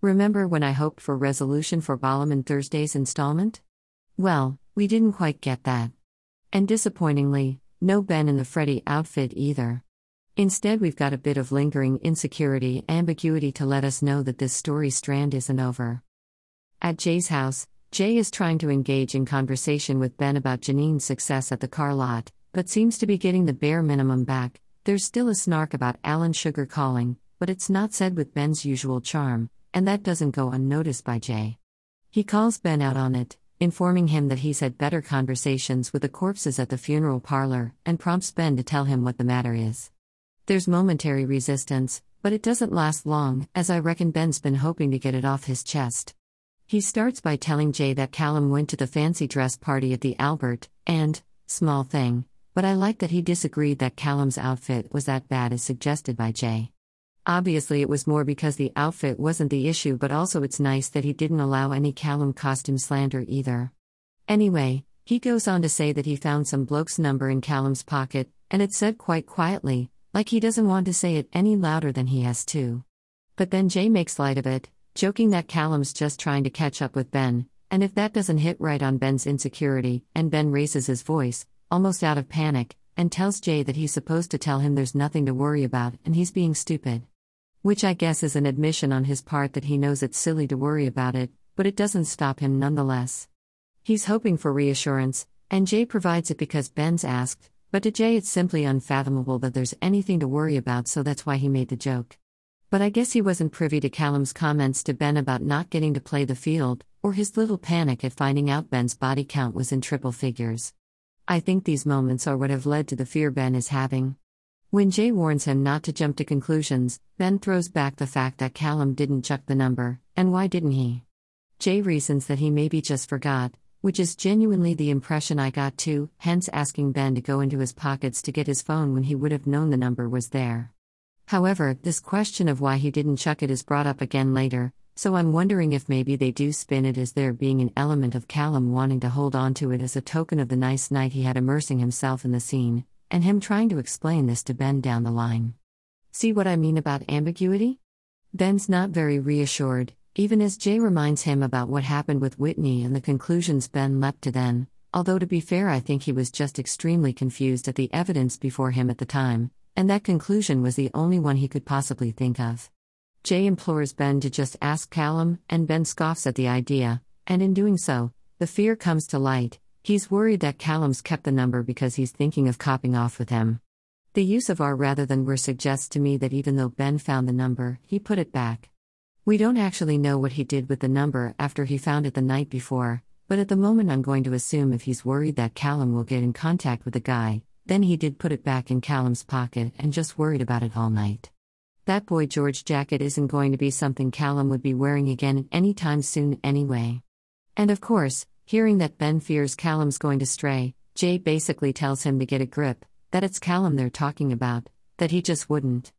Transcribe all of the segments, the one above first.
Remember when I hoped for resolution for Ballum Thursday's installment? Well, we didn't quite get that. And disappointingly, no Ben in the Freddie outfit either. Instead, we've got a bit of lingering insecurity, ambiguity to let us know that this story strand isn't over. At Jay's house, Jay is trying to engage in conversation with Ben about Janine's success at the car lot, but seems to be getting the bare minimum back. There's still a snark about Alan Sugar calling, but it's not said with Ben's usual charm, and that doesn't go unnoticed by Jay. He calls Ben out on it, informing him that he's had better conversations with the corpses at the funeral parlor, and prompts Ben to tell him what the matter is. There's momentary resistance, but it doesn't last long, as I reckon Ben's been hoping to get it off his chest. He starts by telling Jay that Callum went to the fancy dress party at the Albert, and, small thing, but I like that he disagreed that Callum's outfit was that bad as suggested by Jay. Obviously, it was more because the outfit wasn't the issue, but also it's nice that he didn't allow any Callum costume slander either. Anyway, he goes on to say that he found some bloke's number in Callum's pocket, and it said quite quietly, like he doesn't want to say it any louder than he has to. But then Jay makes light of it, joking that Callum's just trying to catch up with Ben, and if that doesn't hit right on Ben's insecurity, and Ben raises his voice, almost out of panic, and tells Jay that he's supposed to tell him there's nothing to worry about and he's being stupid. Which I guess is an admission on his part that he knows it's silly to worry about it, but it doesn't stop him nonetheless. He's hoping for reassurance, and Jay provides it because Ben's asked, but to Jay, it's simply unfathomable that there's anything to worry about, so that's why he made the joke. But I guess he wasn't privy to Callum's comments to Ben about not getting to play the field, or his little panic at finding out Ben's body count was in triple figures. I think these moments are what have led to the fear Ben is having. When Jay warns him not to jump to conclusions, Ben throws back the fact that Callum didn't chuck the number, and why didn't he? Jay reasons that he maybe just forgot, which is genuinely the impression I got too, hence asking Ben to go into his pockets to get his phone when he would have known the number was there. However, this question of why he didn't chuck it is brought up again later, so I'm wondering if maybe they do spin it as there being an element of Callum wanting to hold on to it as a token of the nice night he had immersing himself in the scene, and him trying to explain this to Ben down the line. See what I mean about ambiguity? Ben's not very reassured, even as Jay reminds him about what happened with Whitney and the conclusions Ben leapt to then, although to be fair, I think he was just extremely confused at the evidence before him at the time, and that conclusion was the only one he could possibly think of. Jay implores Ben to just ask Callum, and Ben scoffs at the idea, and in doing so, the fear comes to light. He's worried that Callum's kept the number because he's thinking of copping off with him. The use of R rather than were suggests to me that even though Ben found the number, he put it back. We don't actually know what he did with the number after he found it the night before, but at the moment I'm going to assume if he's worried that Callum will get in contact with the guy, then he did put it back in Callum's pocket and just worried about it all night. That Boy George jacket isn't going to be something Callum would be wearing again anytime soon anyway. And of course, hearing that Ben fears Callum's going to stray, Jay basically tells him to get a grip, that it's Callum they're talking about, that he just wouldn't.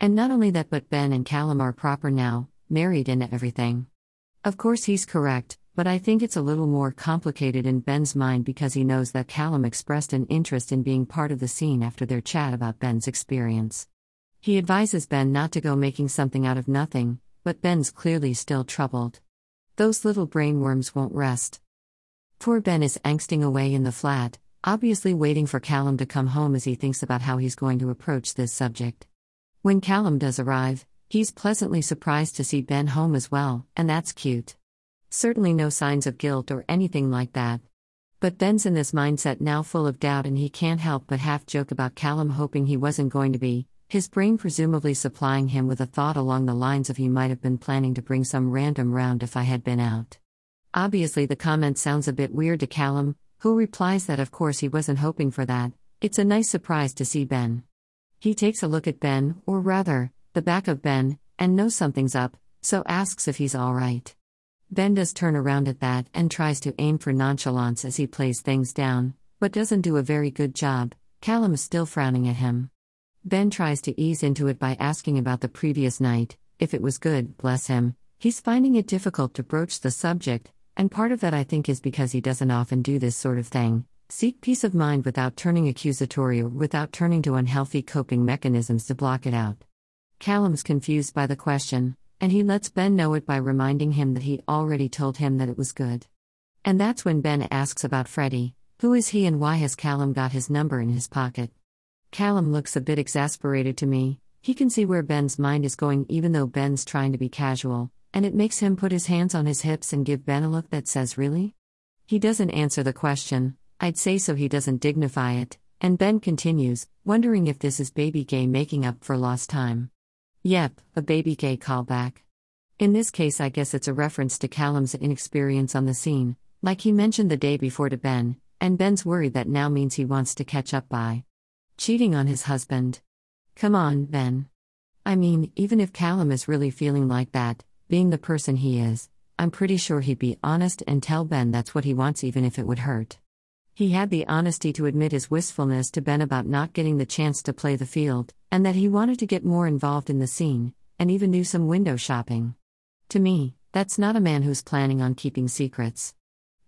And not only that, but Ben and Callum are proper now, married and everything. Of course, he's correct, but I think it's a little more complicated in Ben's mind because he knows that Callum expressed an interest in being part of the scene after their chat about Ben's experience. He advises Ben not to go making something out of nothing, but Ben's clearly still troubled. Those little brainworms won't rest. Poor Ben is angsting away in the flat, obviously waiting for Callum to come home as he thinks about how he's going to approach this subject. When Callum does arrive, He's pleasantly surprised to see Ben home as well, and that's cute. Certainly no signs of guilt or anything like that. But Ben's in this mindset now full of doubt and he can't help but half joke about Callum hoping he wasn't going to be, his brain presumably supplying him with a thought along the lines of he might have been planning to bring some random round if I had been out. Obviously, the comment sounds a bit weird to Callum, who replies that of course he wasn't hoping for that. It's a nice surprise to see Ben. He takes a look at Ben, or rather, the back of Ben, and knows something's up, so asks if he's alright. Ben does turn around at that and tries to aim for nonchalance as he plays things down, but doesn't do a very good job. Callum is still frowning at him. Ben tries to ease into it by asking about the previous night, if it was good, bless him. He's finding it difficult to broach the subject, and part of that I think is because he doesn't often do this sort of thing seek peace of mind without turning accusatory or without turning to unhealthy coping mechanisms to block it out. Callum's confused by the question, and he lets Ben know it by reminding him that he already told him that it was good. And that's when Ben asks about Freddie who is he and why has Callum got his number in his pocket? Callum looks a bit exasperated to me. He can see where Ben's mind is going, even though Ben's trying to be casual, and it makes him put his hands on his hips and give Ben a look that says, Really? He doesn't answer the question, I'd say so he doesn't dignify it, and Ben continues, wondering if this is baby gay making up for lost time. Yep, a baby gay callback. In this case, I guess it's a reference to Callum's inexperience on the scene, like he mentioned the day before to Ben, and Ben's worried that now means he wants to catch up by cheating on his husband. Come on, Ben. I mean, even if Callum is really feeling like that, being the person he is, I'm pretty sure he'd be honest and tell Ben that's what he wants, even if it would hurt. He had the honesty to admit his wistfulness to Ben about not getting the chance to play the field, and that he wanted to get more involved in the scene, and even do some window shopping. To me, that's not a man who's planning on keeping secrets.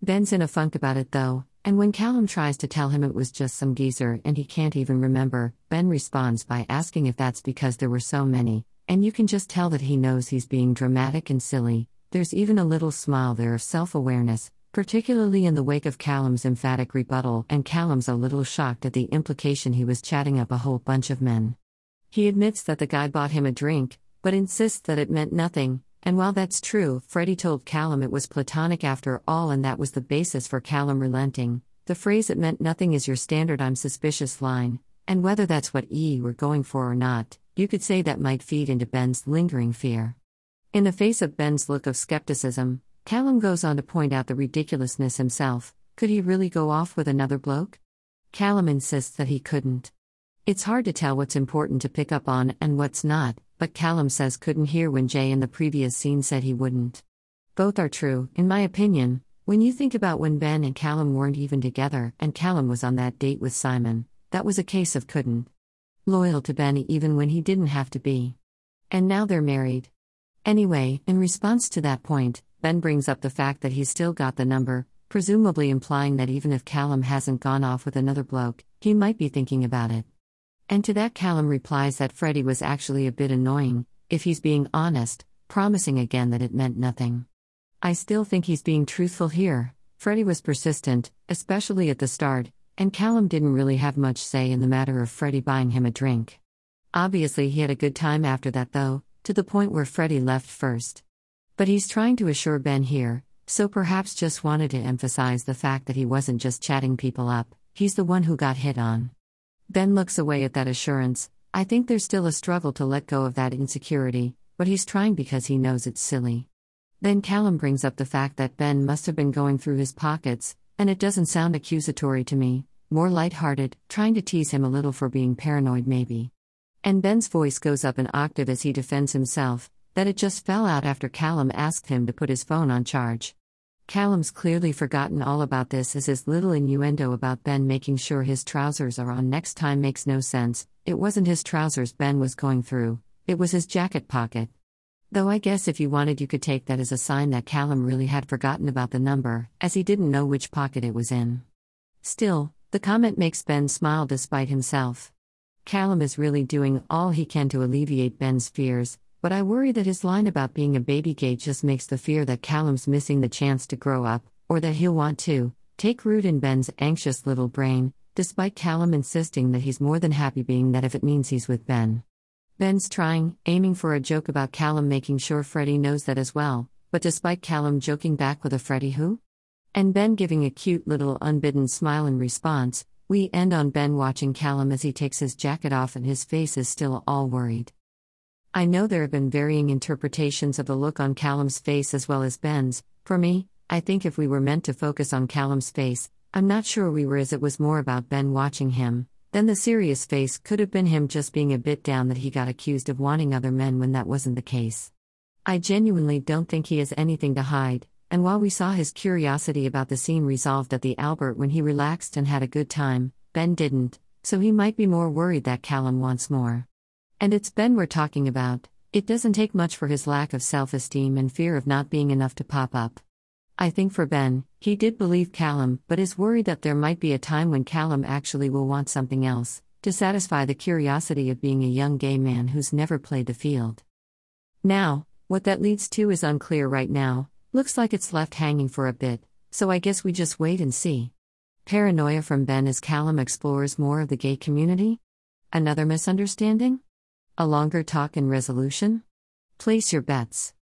Ben's in a funk about it though, and when Callum tries to tell him it was just some geezer and he can't even remember, Ben responds by asking if that's because there were so many, and you can just tell that he knows he's being dramatic and silly. There's even a little smile there of self awareness, particularly in the wake of Callum's emphatic rebuttal, and Callum's a little shocked at the implication he was chatting up a whole bunch of men. He admits that the guy bought him a drink, but insists that it meant nothing, and while that's true, Freddie told Callum it was platonic after all, and that was the basis for Callum relenting. The phrase it meant nothing is your standard I'm suspicious line, and whether that's what E were going for or not, you could say that might feed into Ben's lingering fear. In the face of Ben's look of skepticism, Callum goes on to point out the ridiculousness himself. Could he really go off with another bloke? Callum insists that he couldn't. It's hard to tell what's important to pick up on and what's not, but Callum says couldn't hear when Jay in the previous scene said he wouldn't. Both are true, in my opinion, when you think about when Ben and Callum weren't even together and Callum was on that date with Simon, that was a case of couldn't. Loyal to Benny even when he didn't have to be. And now they're married. Anyway, in response to that point, Ben brings up the fact that he's still got the number, presumably implying that even if Callum hasn't gone off with another bloke, he might be thinking about it. And to that, Callum replies that Freddie was actually a bit annoying, if he's being honest, promising again that it meant nothing. I still think he's being truthful here. Freddie was persistent, especially at the start, and Callum didn't really have much say in the matter of Freddie buying him a drink. Obviously, he had a good time after that, though, to the point where Freddie left first. But he's trying to assure Ben here, so perhaps just wanted to emphasize the fact that he wasn't just chatting people up, he's the one who got hit on. Ben looks away at that assurance. I think there's still a struggle to let go of that insecurity, but he's trying because he knows it's silly. Then Callum brings up the fact that Ben must have been going through his pockets, and it doesn't sound accusatory to me, more light-hearted, trying to tease him a little for being paranoid maybe. And Ben's voice goes up an octave as he defends himself, that it just fell out after Callum asked him to put his phone on charge. Callum's clearly forgotten all about this as his little innuendo about Ben making sure his trousers are on next time makes no sense. It wasn't his trousers Ben was going through, it was his jacket pocket. Though I guess if you wanted, you could take that as a sign that Callum really had forgotten about the number, as he didn't know which pocket it was in. Still, the comment makes Ben smile despite himself. Callum is really doing all he can to alleviate Ben's fears, but I worry that his line about being a baby gay just makes the fear that Callum's missing the chance to grow up, or that he'll want to, take root in Ben's anxious little brain, despite Callum insisting that he's more than happy being that if it means he's with Ben. Ben's trying, aiming for a joke about Callum making sure Freddie knows that as well, but despite Callum joking back with a Freddie who? And Ben giving a cute little unbidden smile in response, we end on Ben watching Callum as he takes his jacket off and his face is still all worried. I know there have been varying interpretations of the look on Callum's face as well as Ben's. For me, I think if we were meant to focus on Callum's face, I'm not sure we were as it was more about Ben watching him. Then the serious face could have been him just being a bit down that he got accused of wanting other men when that wasn't the case. I genuinely don't think he has anything to hide, and while we saw his curiosity about the scene resolved at the Albert when he relaxed and had a good time, Ben didn't, so he might be more worried that Callum wants more. And it's Ben we're talking about. It doesn't take much for his lack of self esteem and fear of not being enough to pop up. I think for Ben, he did believe Callum, but is worried that there might be a time when Callum actually will want something else, to satisfy the curiosity of being a young gay man who's never played the field. Now, What that leads to is unclear right now, looks like it's left hanging for a bit, so I guess we just wait and see. Paranoia from Ben as Callum explores more of the gay community? Another misunderstanding? A longer talk and resolution? Place your bets.